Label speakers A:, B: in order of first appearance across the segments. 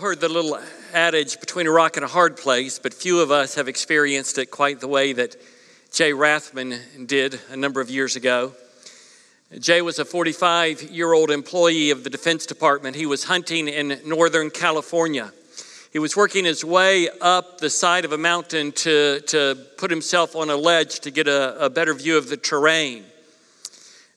A: heard the little adage between a rock and a hard place, but few of us have experienced it quite the way that Jay Rathman did a number of years ago. Jay was a 45 year old employee of the Defense Department. He was hunting in Northern California. He was working his way up the side of a mountain to, to put himself on a ledge to get a, a better view of the terrain.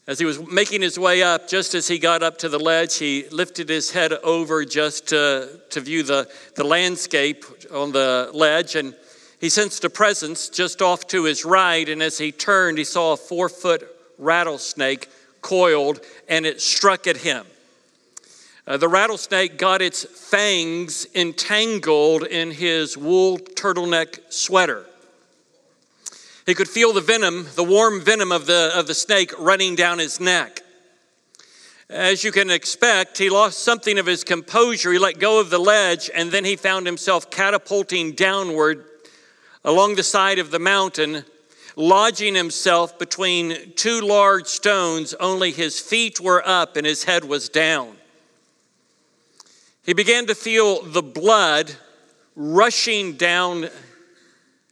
A: As he was making his way up, just as he got up to the ledge, he lifted his head over just to, to view the, the landscape on the ledge, and he sensed a presence just off to his right. And as he turned, he saw a four foot rattlesnake coiled, and it struck at him. Uh, the rattlesnake got its fangs entangled in his wool turtleneck sweater. He could feel the venom, the warm venom of the, of the snake running down his neck. As you can expect, he lost something of his composure. He let go of the ledge, and then he found himself catapulting downward along the side of the mountain, lodging himself between two large stones. Only his feet were up and his head was down. He began to feel the blood rushing down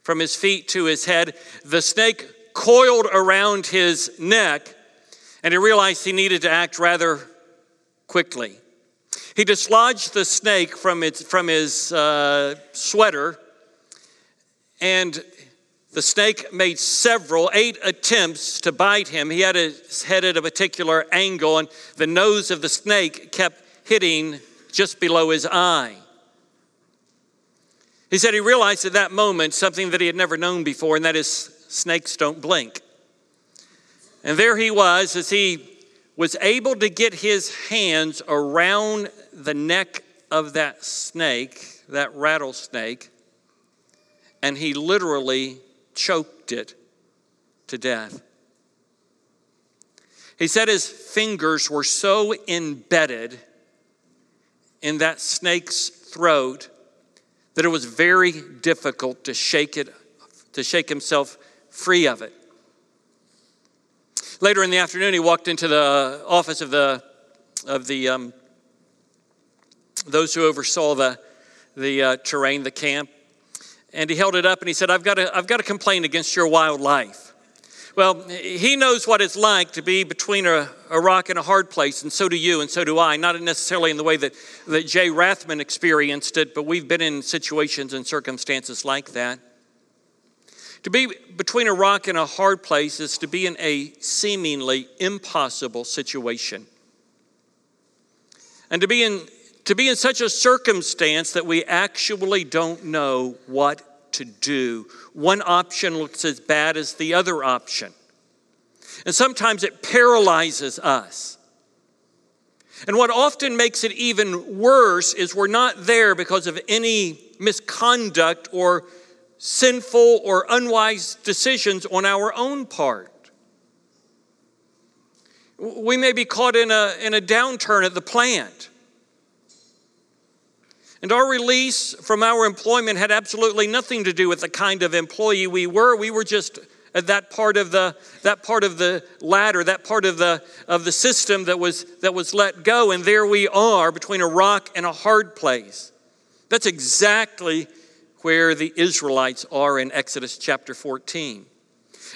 A: from his feet to his head. The snake coiled around his neck, and he realized he needed to act rather quickly. He dislodged the snake from, its, from his uh, sweater, and the snake made several, eight attempts to bite him. He had his head at a particular angle, and the nose of the snake kept hitting just below his eye. He said he realized at that moment something that he had never known before, and that is snakes don't blink. And there he was as he was able to get his hands around the neck of that snake, that rattlesnake, and he literally choked it to death. He said his fingers were so embedded in that snake's throat that it was very difficult to shake it to shake himself free of it. Later in the afternoon he walked into the office of the of the um, those who oversaw the the uh, terrain the camp and he held it up and he said i've got to i've got to complain against your wildlife well, he knows what it's like to be between a, a, rock and a hard place, and so do you, and so do I. Not necessarily in the way that, that Jay Rathman experienced it, but we've been in situations and circumstances like that. To be between a rock and a hard place is to be in a seemingly impossible situation. And to be in, to be in such a circumstance that we actually don't know what to do. One option looks as bad as the other option. And sometimes it paralyzes us. And what often makes it even worse is we're not there because of any misconduct or sinful or unwise decisions on our own part. We may be caught in a, in a downturn at the plant. And our release from our employment had absolutely nothing to do with the kind of employee we were. We were just uh, that part of the that part of the ladder, that part of the of the system that was that was let go, and there we are between a rock and a hard place. That's exactly where the Israelites are in Exodus chapter 14.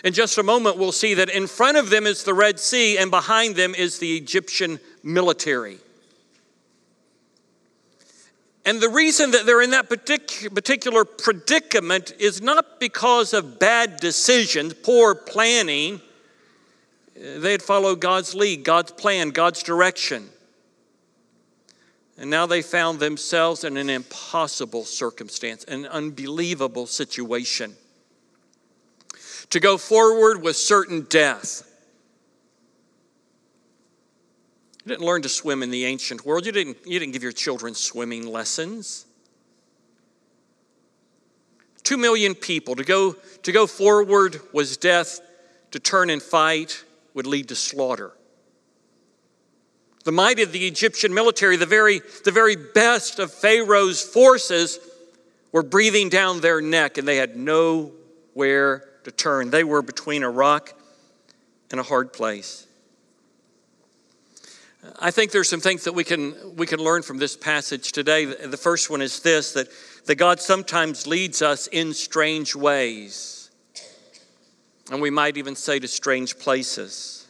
A: In just a moment, we'll see that in front of them is the Red Sea, and behind them is the Egyptian military. And the reason that they're in that particular predicament is not because of bad decisions, poor planning. They had followed God's lead, God's plan, God's direction. And now they found themselves in an impossible circumstance, an unbelievable situation. To go forward with certain death You didn't learn to swim in the ancient world. You didn't, you didn't give your children swimming lessons. Two million people. To go, to go forward was death, to turn and fight would lead to slaughter. The might of the Egyptian military, the very, the very best of Pharaoh's forces, were breathing down their neck and they had nowhere to turn. They were between a rock and a hard place. I think there's some things that we can, we can learn from this passage today. The first one is this that, that God sometimes leads us in strange ways. And we might even say to strange places.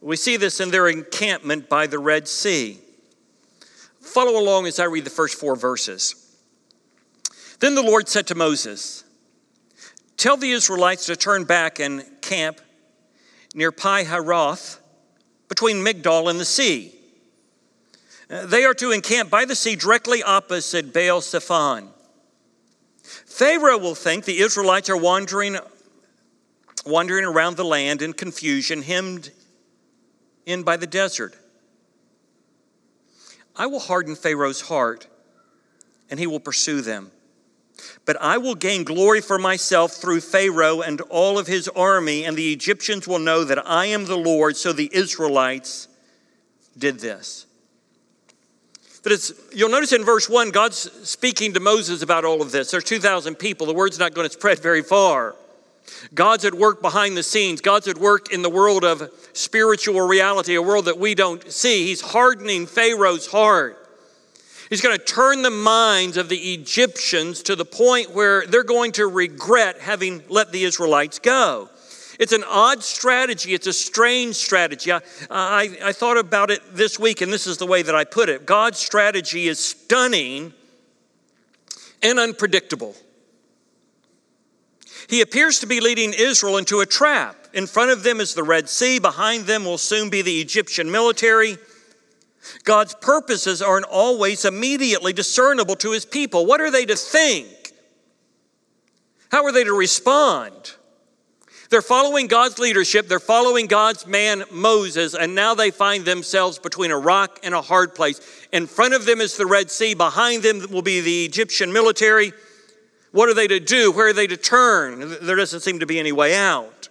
A: We see this in their encampment by the Red Sea. Follow along as I read the first four verses. Then the Lord said to Moses, Tell the Israelites to turn back and camp near Pi Hahiroth between Migdol and the sea. Uh, they are to encamp by the sea directly opposite Baal Zephon. Pharaoh will think the Israelites are wandering, wandering around the land in confusion, hemmed in by the desert. I will harden Pharaoh's heart, and he will pursue them. But I will gain glory for myself through Pharaoh and all of his army, and the Egyptians will know that I am the Lord. So the Israelites did this. But you'll notice in verse 1, God's speaking to Moses about all of this. There's 2,000 people. The word's not going to spread very far. God's at work behind the scenes. God's at work in the world of spiritual reality, a world that we don't see. He's hardening Pharaoh's heart. He's going to turn the minds of the Egyptians to the point where they're going to regret having let the Israelites go. It's an odd strategy. It's a strange strategy. I, I, I, thought about it this week, and this is the way that I put it God's strategy is stunning and unpredictable. He appears to be leading Israel into a trap. In front of them is the Red Sea, behind them will soon be the Egyptian military. God's purposes aren't always immediately discernible to his people. What are they to think? How are they to respond? They're following God's leadership, they're following God's man Moses, and now they find themselves between a rock and a hard place. In front of them is the Red Sea, behind them will be the Egyptian military. What are they to do? Where are they to turn? There doesn't seem to be any way out.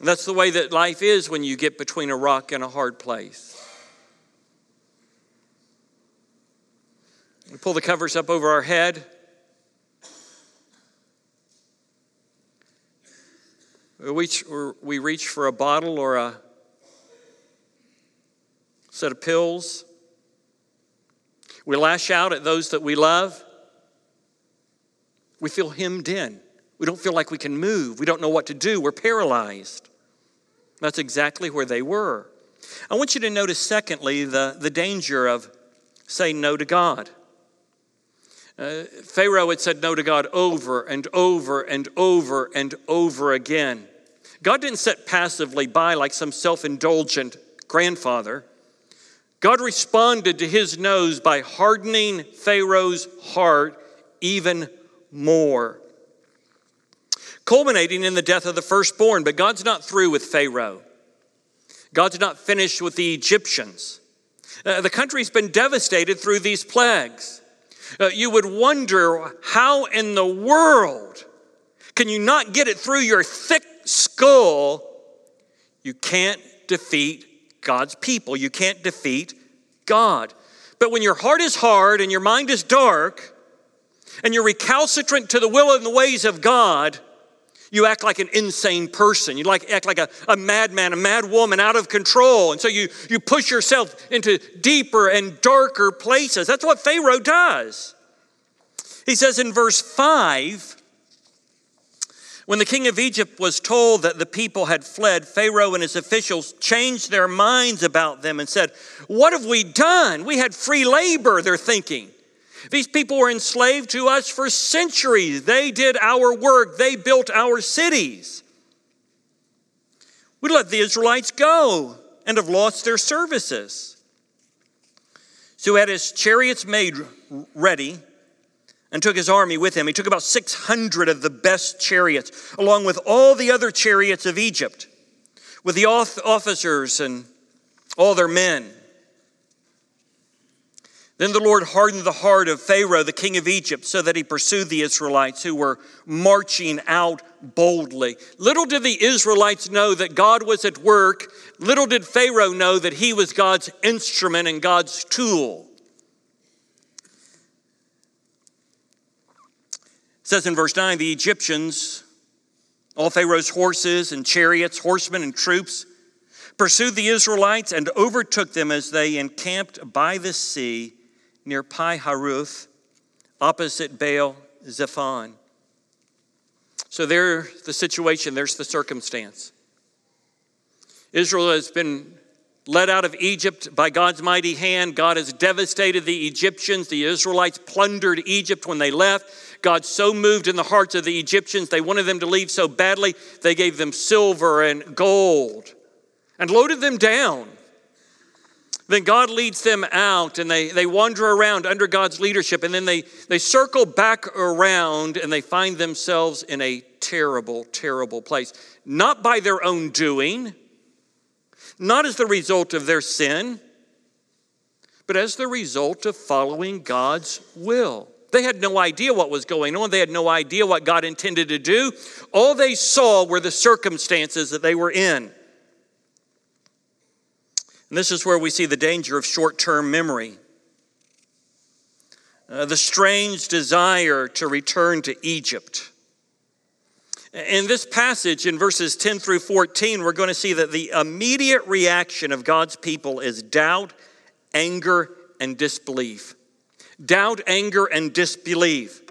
A: That's the way that life is when you get between a rock and a hard place. We pull the covers up over our head. We reach, we reach for a bottle or a set of pills. We lash out at those that we love. We feel hemmed in. We don't feel like we can move. We don't know what to do. We're paralyzed. That's exactly where they were. I want you to notice, secondly, the, the danger of saying no to God. Uh, Pharaoh had said no to God over and over and over and over again. God didn't sit passively by like some self indulgent grandfather. God responded to his no's by hardening Pharaoh's heart even more, culminating in the death of the firstborn. But God's not through with Pharaoh, God's not finished with the Egyptians. Uh, the country's been devastated through these plagues uh, you would wonder how in the world can you not get it through your thick skull? You can't defeat God's people. You can't defeat God. But when your heart is hard and your mind is dark and you're recalcitrant to the will and the ways of God, you act like an insane person. You like act like a, a madman, a mad woman out of control. And so you, you push yourself into deeper and darker places. That's what Pharaoh does. He says in verse 5 when the king of Egypt was told that the people had fled, Pharaoh and his officials changed their minds about them and said, What have we done? We had free labor, they're thinking. These people were enslaved to us for centuries. They did our work, they built our cities. We let the Israelites go and have lost their services. So he had his chariots made ready and took his army with him. He took about 600 of the best chariots, along with all the other chariots of Egypt, with the officers and all their men. Then the Lord hardened the heart of Pharaoh, the king of Egypt, so that he pursued the Israelites who were marching out boldly. Little did the Israelites know that God was at work. Little did Pharaoh know that he was God's instrument and God's tool. It says in verse 9 the Egyptians, all Pharaoh's horses and chariots, horsemen and troops,
B: pursued the Israelites and overtook them as they encamped by the sea near Pi Hahiroth, opposite Baal Zephon. So there's the situation, there's the circumstance. Israel has been led out of Egypt by God's mighty hand. God has devastated the Egyptians. The Israelites plundered Egypt when they left. God so moved in the hearts of the Egyptians, they wanted them to leave so badly, they gave them silver and gold and loaded them down. Then God leads them out and they, they wander around under God's leadership, and then they, they circle back around and they find themselves in a terrible, terrible place. Not by their own doing, not as the result of their sin, but as the result of following God's will. They had no idea what was going on. They had no idea what God intended to do. All they saw were the circumstances that they were in. And this is where we see the danger of short term memory. Uh, the strange desire to return to Egypt. In this passage, in verses 10 through 14, we're going to see that the immediate reaction of God's people is doubt, anger, and disbelief. Doubt, anger, and disbelief.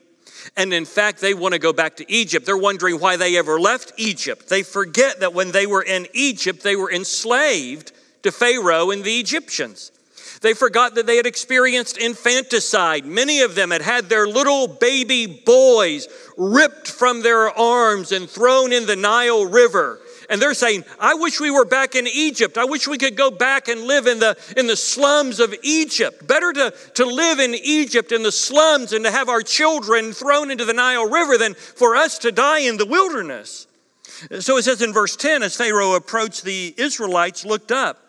B: And in fact, they want to go back to Egypt. They're wondering why they ever left Egypt. They forget that when they were in Egypt, they were enslaved to Pharaoh and the Egyptians. They forgot that they had experienced infanticide. Many of them had had their little baby boys ripped from their arms and thrown in the Nile River. And they're saying, I wish we were back in Egypt. I wish we could go back and live in the, in the slums of Egypt. Better to, to live in Egypt in the slums and to have our children thrown into the Nile River than for us to die in the wilderness. So it says in verse 10 as Pharaoh approached, the Israelites looked up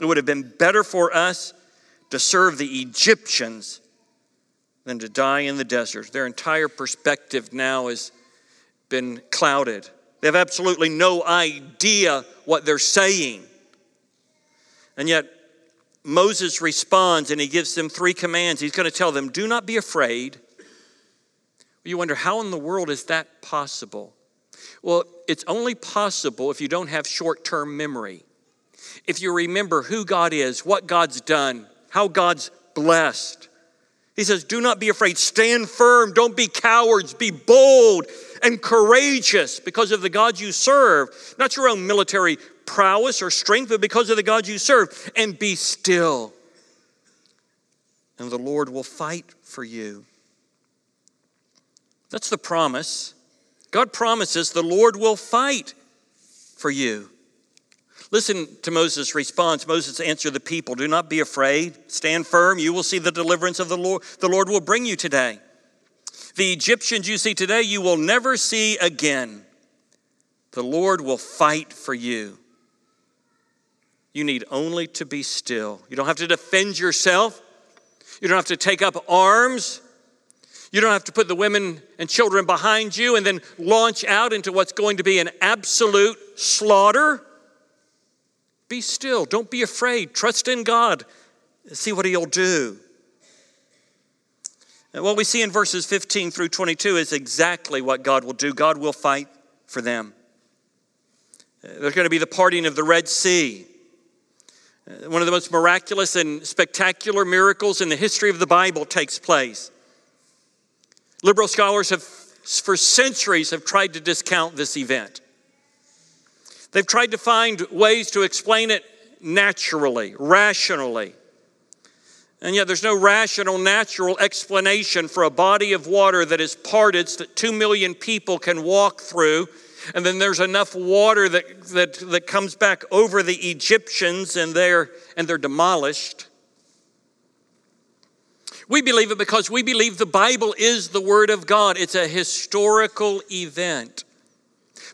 B: It would have been better for us to serve the Egyptians than to die in the desert. Their entire perspective now has been clouded. They have absolutely no idea what they're saying. And yet, Moses responds and he gives them three commands. He's going to tell them, Do not be afraid. You wonder, how in the world is that possible? Well, it's only possible if you don't have short term memory if you remember who God is, what God's done, how God's blessed. He says, Do not be afraid. Stand firm. Don't be cowards. Be bold and courageous because of the God you serve. Not your own military prowess or strength, but because of the God you serve. And be still. And the Lord will fight for you. That's the promise. God promises the Lord will fight for you. Listen to Moses' response. Moses answered the people Do not be afraid. Stand firm. You will see the deliverance of the Lord. The Lord will bring you today. The Egyptians you see today, you will never see again. The Lord will fight for you. You need only to be still. You don't have to defend yourself. You don't have to take up arms. You don't have to put the women and children behind you and then launch out into what's going to be an absolute slaughter. Be still. Don't be afraid. Trust in God. See what He'll do. And what we see in verses 15 through 22 is exactly what God will do. God will fight for them. There's going to be the parting of the Red Sea. One of the most miraculous and spectacular miracles in the history of the Bible takes place. Liberal scholars have, for centuries, have tried to discount this event. They've tried to find ways to explain it naturally, rationally. And yet, there's no rational, natural explanation for a body of water that is parted so that two million people can walk through. And then there's enough water that, that, that comes back over the Egyptians and they're, and they're demolished. We believe it because we believe the Bible is the Word of God. It's a historical event.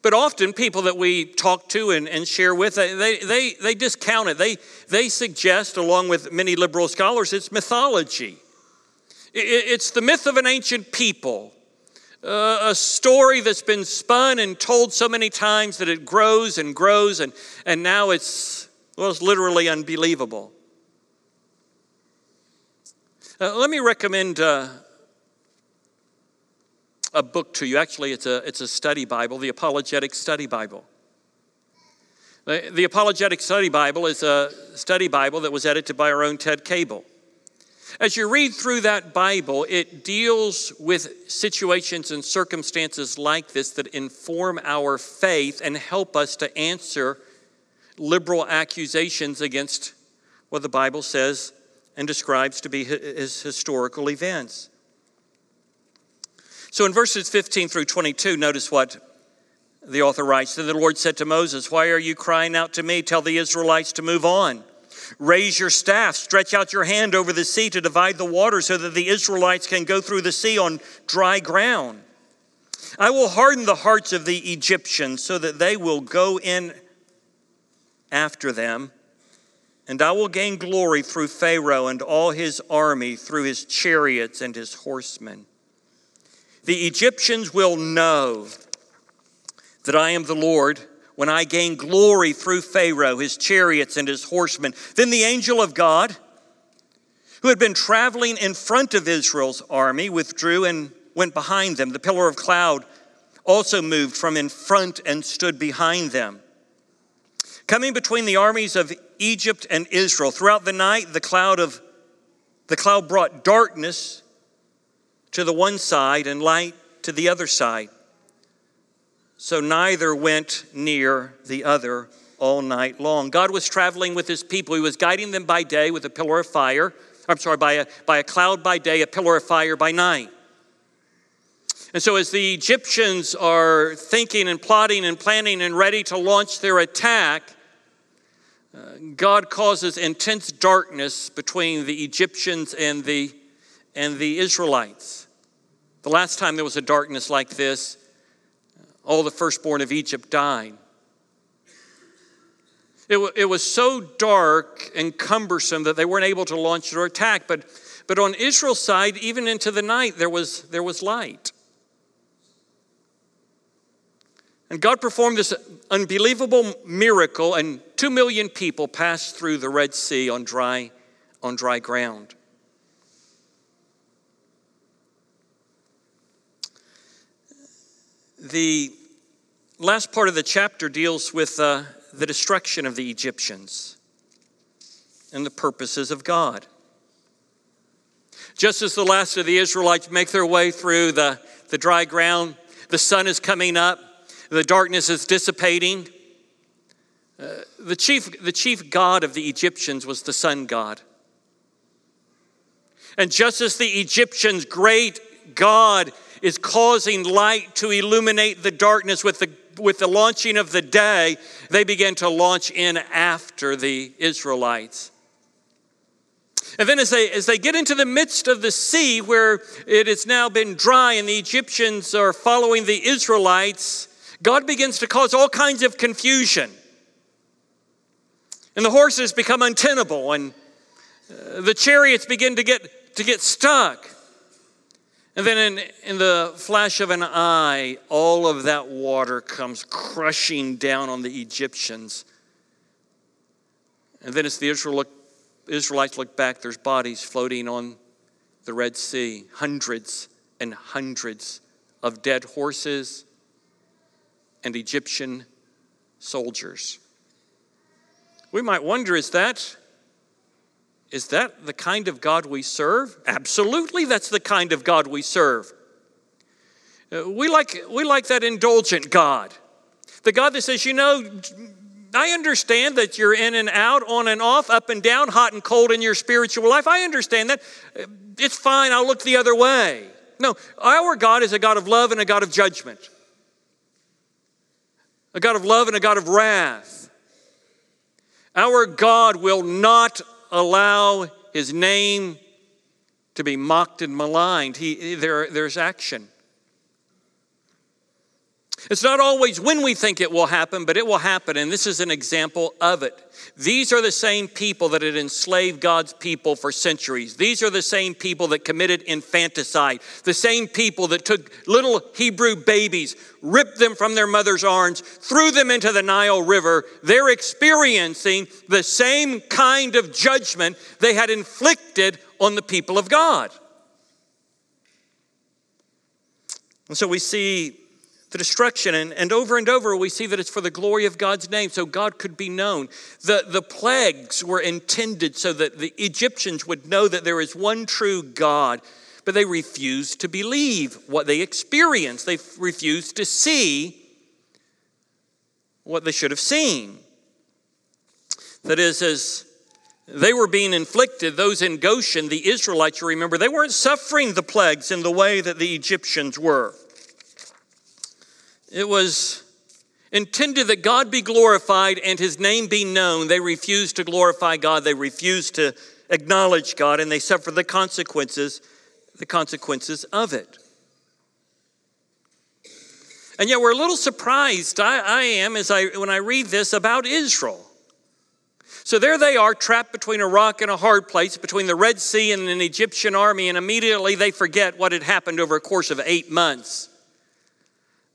A: But often, people that we talk to and, and share with, they, they, they discount it. They, they suggest, along with many liberal scholars, it's mythology. It's the myth of an ancient people, uh, a story that's been spun and told so many times that it grows and grows, and, and now it's, well, it's literally unbelievable. Uh, let me recommend uh, a book to you. Actually, it's a, it's a study Bible, the Apologetic Study Bible. The, the Apologetic Study Bible is a study Bible that was edited by our own Ted Cabal. As you read through that Bible, it deals with situations and circumstances like this that inform our faith and help us to answer liberal accusations against what the Bible says and describes to be his historical events. So in verses 15 through 22, notice what the author writes. Then the Lord said to Moses, Why are you crying out to me? Tell the Israelites to move on. Raise your staff, stretch out your hand over the sea to divide the water so that the Israelites can go through the sea on dry ground. I will harden the hearts of the Egyptians so that they will go in after them. And I will gain glory through Pharaoh and all his army, through his chariots and his horsemen. The Egyptians will know that I am the Lord when I gain glory through Pharaoh, his chariots, and his horsemen. Then the angel of God, who had been traveling in front of Israel's army, withdrew and went behind them. The pillar of cloud also moved from in front and stood behind them. Coming between the armies of Egypt and Israel, throughout the night, the cloud of the cloud brought darkness to the one side and light to the other side. So neither went near the other all night long. God was traveling with his people. He was guiding them by day with a pillar of fire. I'm sorry, by a, by a cloud by day, a pillar of fire by night. And so, as the Egyptians are thinking and plotting and planning and ready to launch their attack, uh, God causes intense darkness between the Egyptians and the, and the Israelites. The last time there was a darkness like this, all the firstborn of Egypt died. It, w- it was so dark and cumbersome that they weren't able to launch their attack. But, but on Israel's side, even into the night, there was, there was light. And God performed this unbelievable miracle, and two million people passed through the Red Sea on dry, on dry ground. The last part of the chapter deals with uh, the destruction of the Egyptians and the purposes of God. Just as the last of the Israelites make their way through the, the dry ground, the sun is coming up, the darkness is dissipating. Uh, the, chief, the chief god of the Egyptians was the sun god. And just as the Egyptians' great God is causing light to illuminate the darkness with the with the launching of the day, they began to launch in after the Israelites. And then, as they, as they get into the midst of the sea where it has now been dry and the Egyptians are following the Israelites, God begins to cause all kinds of confusion. And the horses become untenable, and uh, the chariots begin to get, to get stuck. And then, in, in the flash of an eye, all of that water comes crushing down on the Egyptians. And then, as the Israelites look back, there's bodies floating on the Red Sea hundreds and hundreds of dead horses and Egyptian soldiers. We might wonder is that is that the kind of God we serve? Absolutely, that's the kind of God we serve. Uh, we like, we like that indulgent God. The God that says, you know, I understand that you're in and out, on and off, up and down, hot and cold in your spiritual life. I understand that. Uh, it's fine, I'll look the other way. No, our God is a God of love and a God of judgment, a God of love and a God of wrath. Our God will not allow his name to be mocked and maligned. He, there, there's action. It's not always when we think it will happen, but it will happen, and this is an example of it. These are the same people that had enslaved God's people for centuries. These are the same people that committed infanticide, the same people that took little Hebrew babies, ripped them from their mother's arms, threw them into the Nile River. They're experiencing the same kind of judgment they had inflicted on the people of God. And so we see the destruction. And, and over and over, we see that it's for the glory of God's name, so God could be known. The, the plagues were intended so that the Egyptians would know that there is one true God, but they refused to believe what they experienced. They refused to see what they should have seen. That is, as they were being inflicted, those in Goshen, the Israelites, you remember, they weren't suffering the plagues in the way that the Egyptians were. It was intended that God be glorified and his name be known. They refused to glorify God, they refused to acknowledge God, and they suffered the consequences, the consequences of it. And yet we're a little surprised, I, I am, as I when I read this about Israel. So there they are, trapped between a rock and a hard place, between the Red Sea and an Egyptian army, and immediately they forget what had happened over a course of eight months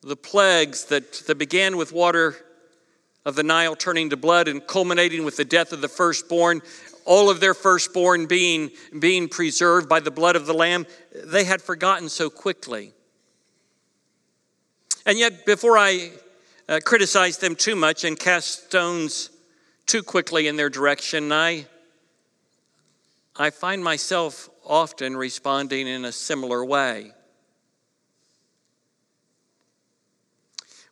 A: the plagues that, that began with water of the Nile turning to blood and culminating with the death of the firstborn, all of their firstborn being, being preserved by the blood of the Lamb, they had forgotten so quickly. And yet, before I uh, criticize them too much and cast stones too quickly in their direction, I, I find myself often responding in a similar way.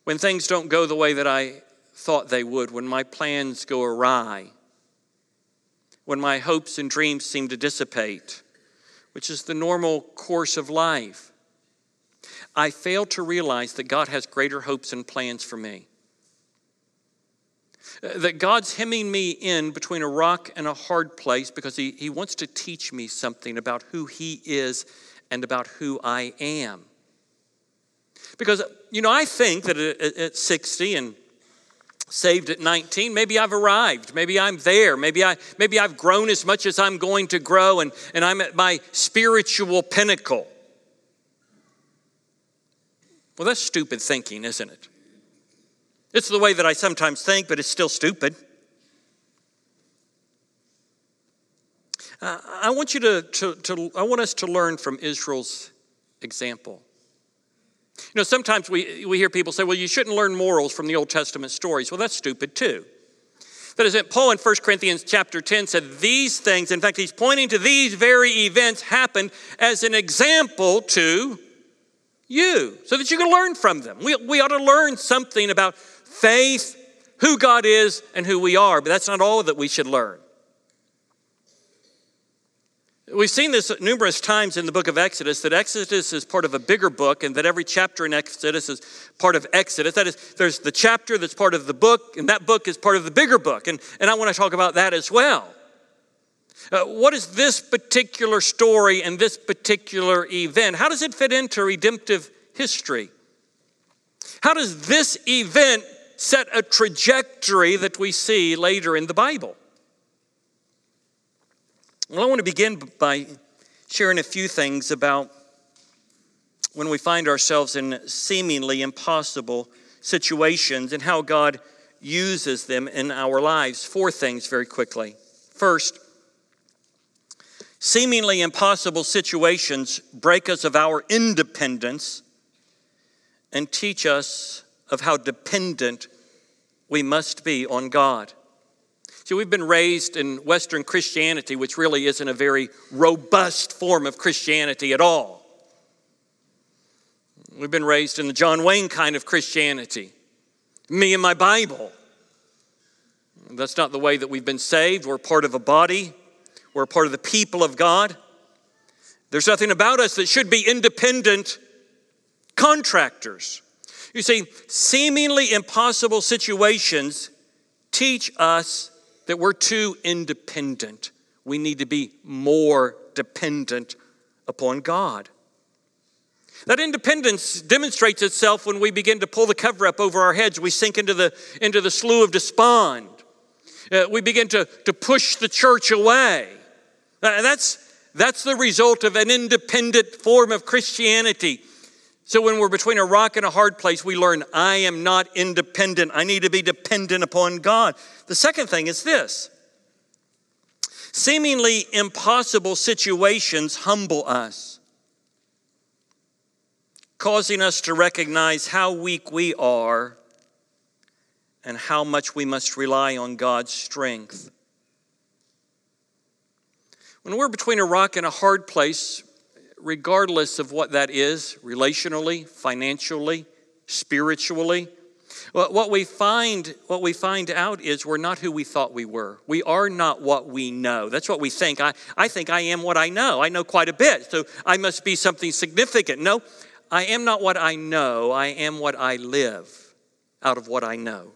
A: When things don't go the way that I thought they would, when my plans go awry, when my hopes and dreams seem to dissipate, which is the normal course of life, I fail to realize that God has greater hopes and plans for me. Uh, that God's hemming me in between a rock and a hard place because he, he wants to teach me something about who He is and about who I am. Because, you know, I think that at 60 and saved at 19 maybe i've arrived maybe i'm there maybe i maybe i've grown as much as i'm going to grow and, and i'm at my spiritual pinnacle. Well that's stupid thinking isn't it? It's the way that i sometimes think but it's still stupid. Uh, i want you to, to, to i want us to learn from israel's example you know, sometimes we, we hear people say, well, you shouldn't learn morals from the Old Testament stories. Well, that's stupid too. That is. Paul in 1 Corinthians chapter 10 said these things, in fact, he's pointing to these very events happened as an example to you, so that you can learn from them. We, we ought to learn something about faith, who God is, and who we are, but that's not all that we should learn. We've seen this numerous times in the book of Exodus that Exodus is part of a bigger book and that every chapter in Exodus is part of Exodus. That is, there's the chapter that's part of the book, and that book is part of the bigger book. And, and I want to talk about that as well. Uh, what is this particular story and this particular event? How does it fit into redemptive history? How does this event set a trajectory that we see later in the Bible? Well, I want to begin by sharing a few things about when we find ourselves in seemingly impossible situations and how God uses them in our lives. Four things very quickly. First, seemingly impossible situations break us of our independence and teach us of how dependent we must be on God. See, we've been raised in Western Christianity, which really isn't a very robust form of Christianity at all. We've been raised in the John Wayne kind of Christianity me and my Bible. That's not the way that we've been saved. We're part of a body, we're part of the people of God. There's nothing about us that should be independent contractors. You see, seemingly impossible situations teach us that we're too independent. We need to be more dependent upon God.
B: That independence demonstrates itself when we begin to pull the cover up over our heads. We sink into the, into the slough of despond. Uh, we begin to, to push the church away. Uh, that's, that's the result of an independent form of Christianity. So when we're between a rock and a hard place, we learn, I am not independent. I need to be dependent upon God. The second thing is this seemingly impossible situations humble us, causing us to recognize how weak we are and how much we must rely on God's strength. When we're between a rock and a hard place, regardless of what that is relationally, financially, spiritually. What we find, what we find out is we're not who we thought we were. We are not what we know. That's what we think. I, I think I am what I know. I know quite a bit, so I must be something significant. No, I am not what I know. I am what I live out of what I know.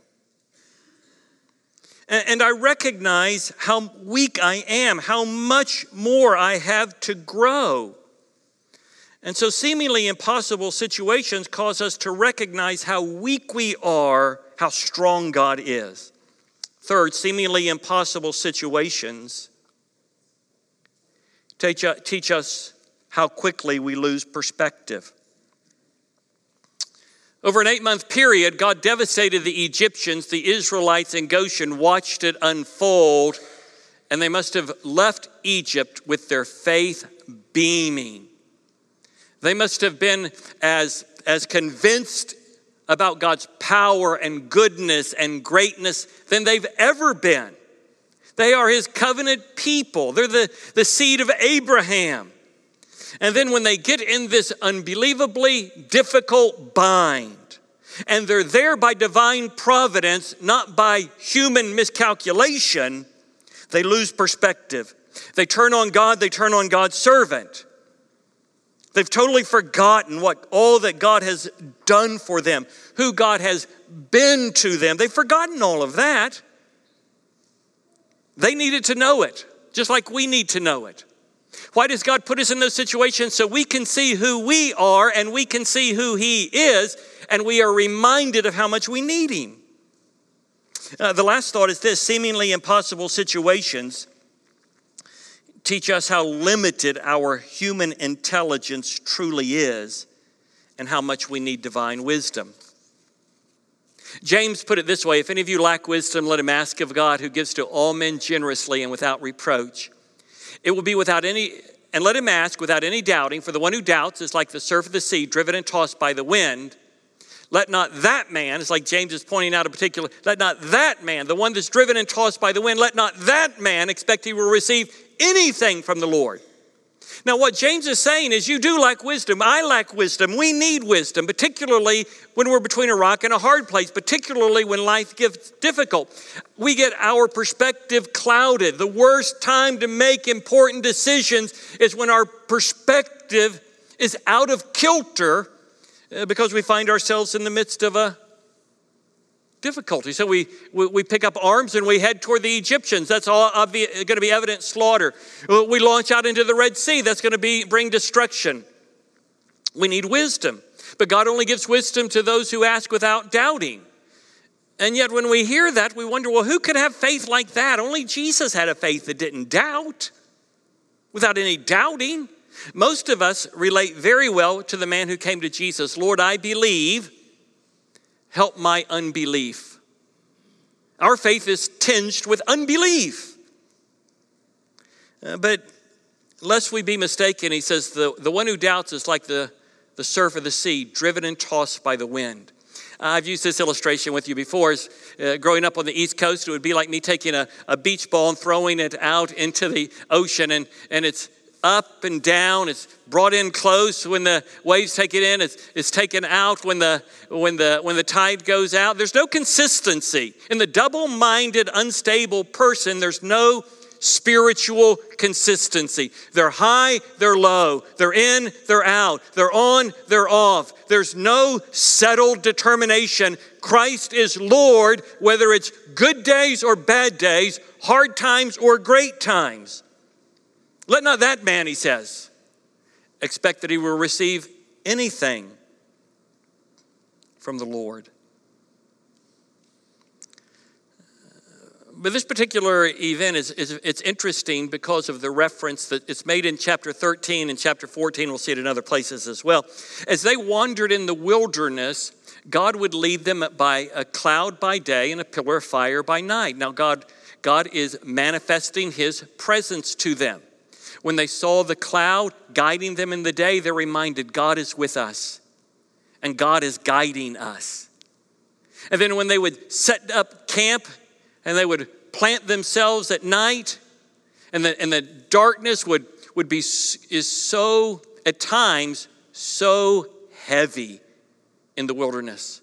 B: And, and I recognize how weak I am, how much more I have to grow. And so, seemingly impossible situations cause us to recognize how weak we are, how strong God is. Third, seemingly impossible situations teach, teach us how quickly we lose perspective. Over an eight month period, God devastated the Egyptians. The Israelites in Goshen watched it unfold, and they must have left Egypt with their faith beaming. They must have been as, as convinced about God's power and goodness and greatness than they've ever been. They are his covenant people, they're the, the seed of Abraham. And then when they get in this unbelievably difficult bind, and they're there by divine providence, not by human miscalculation, they lose perspective. They turn on God, they turn on God's servant. They've totally forgotten what all that God has done for them, who God has been to them. They've forgotten all of that. They needed to know it, just like we need to know it. Why does God put us in those situations? So we can see who we are and we can see who He is, and we are reminded of how much we need Him. Uh, the last thought is this seemingly impossible situations teach us how limited our human intelligence truly is and how much we need divine wisdom. James put it this way If any of you lack wisdom, let him ask of God, who gives to all men generously and without reproach. It will be without any, and let him ask without any doubting, for the one who doubts is like the surf of the sea, driven and tossed by the wind. Let not that man, it's like James is pointing out a particular, let not that man, the one that's driven and tossed by the wind, let not that man expect he will receive anything from the Lord. Now, what James is saying is, you do lack wisdom. I lack wisdom. We need wisdom, particularly when we're between a rock and a hard place, particularly when life gets difficult. We get our perspective clouded. The worst time to make important decisions is when our perspective is out of kilter Uh, because we find ourselves in the midst of a difficulty. So we, we, pick up arms and we head toward the Egyptians. That's all going to be evident slaughter. Uh, we launch out into the Red Sea. That's going to be bring destruction. We need wisdom. But God only gives wisdom to those who ask without doubting. And yet, when we hear that, we wonder well, who could have faith like that? Only Jesus had a faith that didn't doubt without any doubting. Most of us relate very well to the man who came to Jesus Lord, I believe help my unbelief. Our faith is tinged with unbelief. Uh, but lest we be mistaken, he says, the, the one who doubts is like the, the surf of the sea, driven and tossed by the wind. I've used this illustration with you before. As, uh, growing up on the East Coast, it would be like me taking a, a beach ball and throwing it out into the ocean, and, and it's up and down. It's brought in close when the waves take it in. It's, it's taken out when the, when, the, when the tide goes out. There's no consistency. In the double minded, unstable person, there's no spiritual consistency. They're high, they're low. They're in, they're out. They're on, they're off. There's no settled determination. Christ is Lord, whether it's good days or bad days, hard times or great times. Let not that man, he says, expect that he will receive anything from the Lord. But this particular event is, is it's interesting because of the reference that it's made in chapter 13 and chapter 14. We'll see it in other places as well. As they wandered in the wilderness, God would lead them by a cloud by day and a pillar of fire by night. Now, God, God is manifesting his presence to them. When they saw the cloud guiding them in the day, they're reminded God is with us and God is guiding us. And then when they would set up camp and they would plant themselves at night, and the, and the darkness would, would be is so at times so heavy in the wilderness.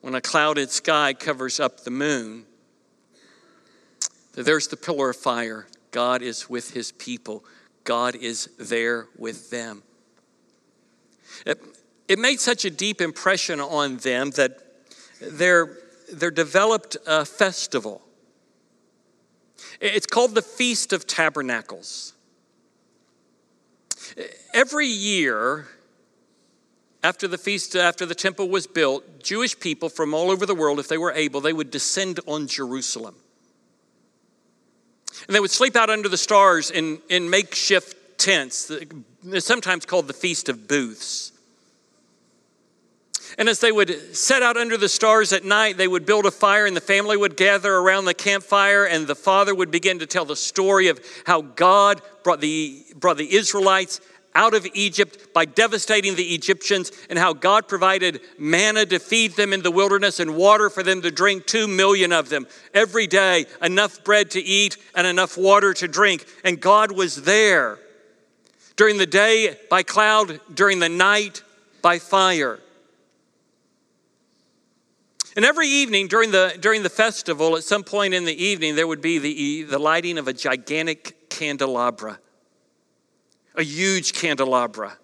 B: When a clouded sky covers up the moon, there's the pillar of fire. God is with his people. God is there with them. It, it made such a deep impression on them that their, their developed a festival. It's called the Feast of Tabernacles. Every year, after the feast, after the temple was built, Jewish people from all over the world, if they were able, they would descend on Jerusalem. And they would sleep out under the stars in, in makeshift tents, sometimes called the Feast of Booths. And as they would set out under the stars at night, they would build a fire, and the family would gather around the campfire, and the father would begin to tell the story of how God brought the, brought the Israelites out of Egypt by devastating the Egyptians, and how God provided manna to feed them in the wilderness and water for them to drink, two million of them every day, enough bread to eat and enough water to drink. And God was there during the day by cloud, during the night by fire. And every evening during the, during the festival, at some point in the evening, there would be the, the lighting of a gigantic candelabra, a huge candelabra.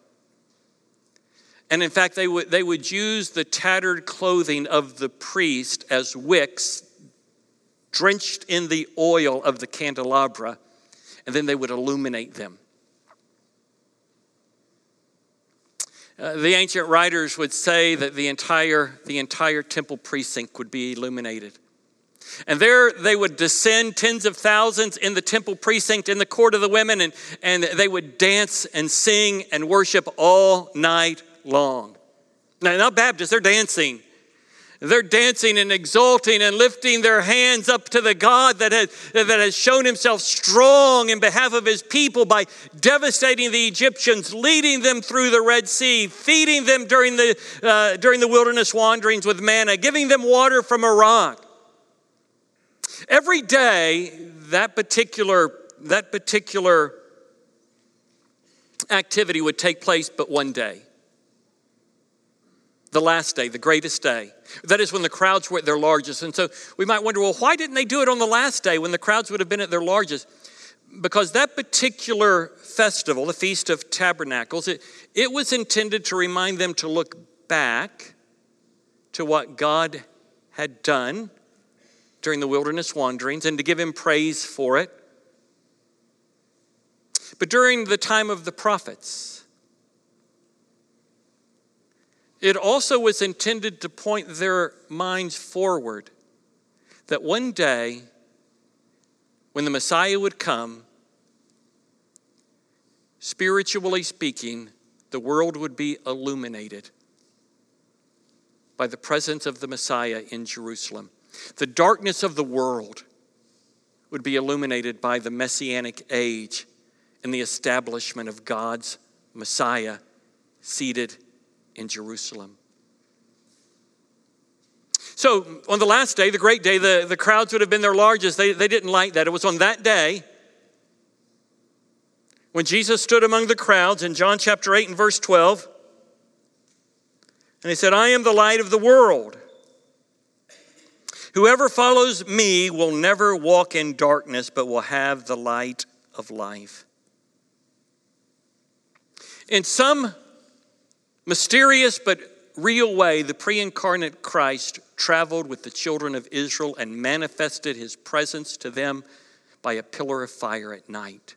B: And in fact, they would, they would use the tattered clothing of the priest as wicks, drenched in the oil of the candelabra, and then they would illuminate them. Uh, the ancient writers would say that the entire, the entire temple precinct would be illuminated. And there they would descend tens of thousands in the temple precinct in the court of the women, and, and they would dance and sing and worship all night long. Now, not Baptists, they're dancing. They're dancing and exulting and lifting their hands up to the God that has, that has shown himself strong in behalf of his people by devastating the Egyptians, leading them through the Red Sea, feeding them during the, uh, during the wilderness wanderings with manna, giving them water from a rock. Every day, that particular, that particular activity would take place but one day the last day, the greatest day. That is when the crowds were at their largest. And so we might wonder, well, why didn't they do it on the last day when the crowds would have been at their largest? Because that particular festival, the Feast of Tabernacles, it, it was intended to remind them to look back to what God had done during the wilderness wanderings and to give him praise for it. But during the time of the prophets, it also was intended to point their minds forward that one day, when the Messiah would come, spiritually speaking, the world would be illuminated by the presence of the Messiah in Jerusalem. The darkness of the world would be illuminated by the messianic age and the establishment of God's Messiah seated in Jerusalem. So, on the last day, the great day, the, the crowds would have been their largest. They, they didn't like that. It was on that day when Jesus stood among the crowds in John chapter 8 and verse 12. And he said, I am the light of the world. Whoever follows me will never walk in darkness, but will have the light of life. In some mysterious but real way, the pre incarnate Christ traveled with the children of Israel and manifested his presence to them by a pillar of fire at night.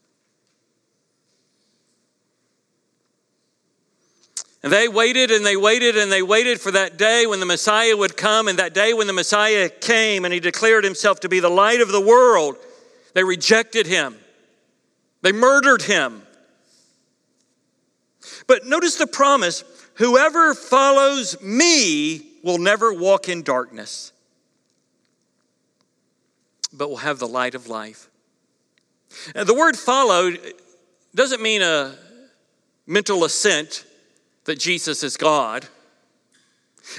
A: And they waited and they waited and they waited for that day when the Messiah would come. And that day when the Messiah came and he declared himself to be the light of the world, they rejected him. They murdered him. But notice the promise whoever follows me will never walk in darkness, but will have the light of life. Now, the word follow doesn't mean a mental assent that Jesus is God.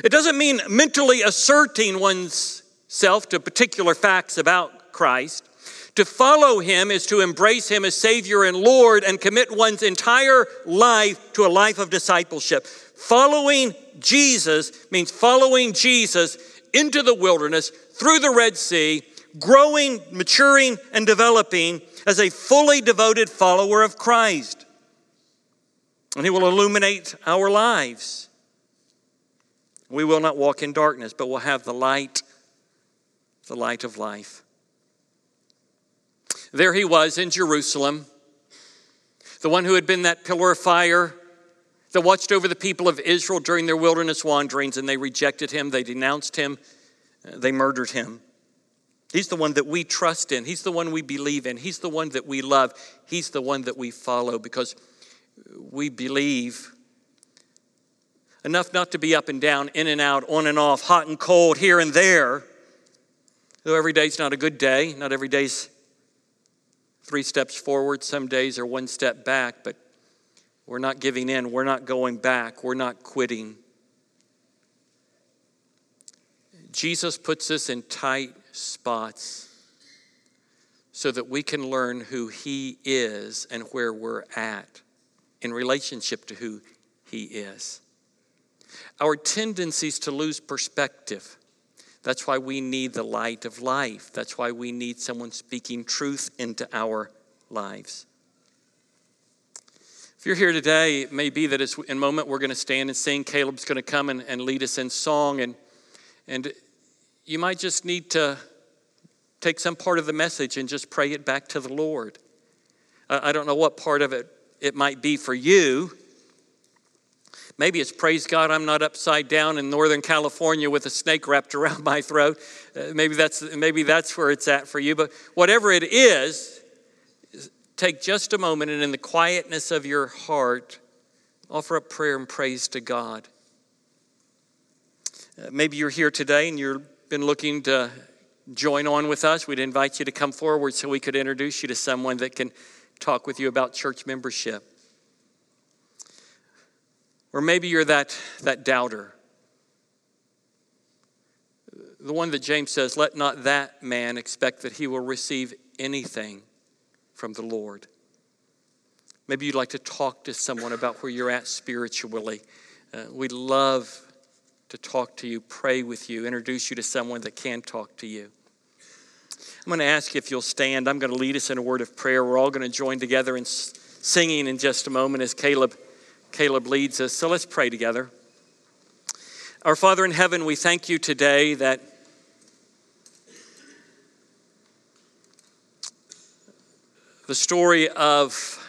A: It doesn't mean mentally asserting one's self to particular facts about Christ. To follow him is to embrace him as Savior and Lord and commit one's entire life to a life of discipleship. Following Jesus means following Jesus into the wilderness, through the Red Sea, growing, maturing, and developing as a fully devoted follower of Christ. And he will illuminate our lives. We will not walk in darkness, but we'll have the light, the light of life. There he was in Jerusalem, the one who had been that pillar of fire that watched over the people of Israel during their wilderness wanderings, and they rejected him, they denounced him, they murdered him. He's the one that we trust in. He's the one we believe in. He's the one that we love. He's the one that we follow because we believe. Enough not to be up and down, in and out, on and off, hot and cold, here and there. Though every day's not a good day, not every day's three steps forward, some days are one step back, but we're not giving in, we're not going back, we're not quitting. Jesus puts us in tight spots so that we can learn who He is and where we're at in relationship to who He is. Our tendencies to lose perspective that's why we need the light of life. That's why we need someone speaking truth into our lives. If you're here today, it may be that it's in a moment we're going to stand and sing. Caleb's going to come and, and lead us in song, and, and you might just need to take some part of the message and just pray it back to the Lord. I don't know what part of it it might be for you. Maybe it's praise God I'm not upside down in Northern California with a snake wrapped around my throat. Uh, maybe, that's, maybe that's where it's at for you. But whatever it is, take just a moment and in the quietness of your heart, offer up prayer and praise to God. Uh, maybe you're here today and you've been looking to join on with us. We'd invite you to come forward so we could introduce you to someone that can talk with you about church membership. Or maybe you're that, that doubter. The one that James says, let not that man expect that he will receive anything from the Lord. Maybe you'd like to talk to someone about where you're at spiritually. Uh, we'd love to talk to you, pray with you, introduce you to someone that can talk to you. I'm going to ask you if you'll stand. I'm going to lead us in a word of prayer. We're all going to join together in singing in just a moment as Caleb Caleb leads us. So let's pray together. Our Father in heaven, we thank you today that the story of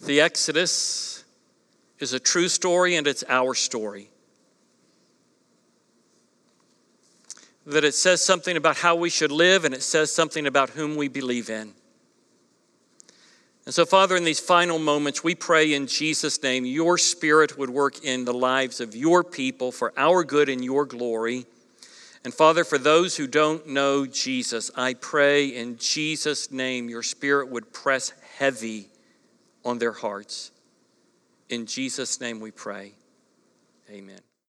A: the Exodus is a true story and it's our story. That it says something about how we should live and it says something about whom we believe in. And so, Father, in these final moments, we pray in Jesus' name your Spirit would work in the lives of your people for our good and your glory. And Father, for those who don't know Jesus, I pray in Jesus' name your Spirit would press heavy on their hearts. In Jesus' name we pray. Amen.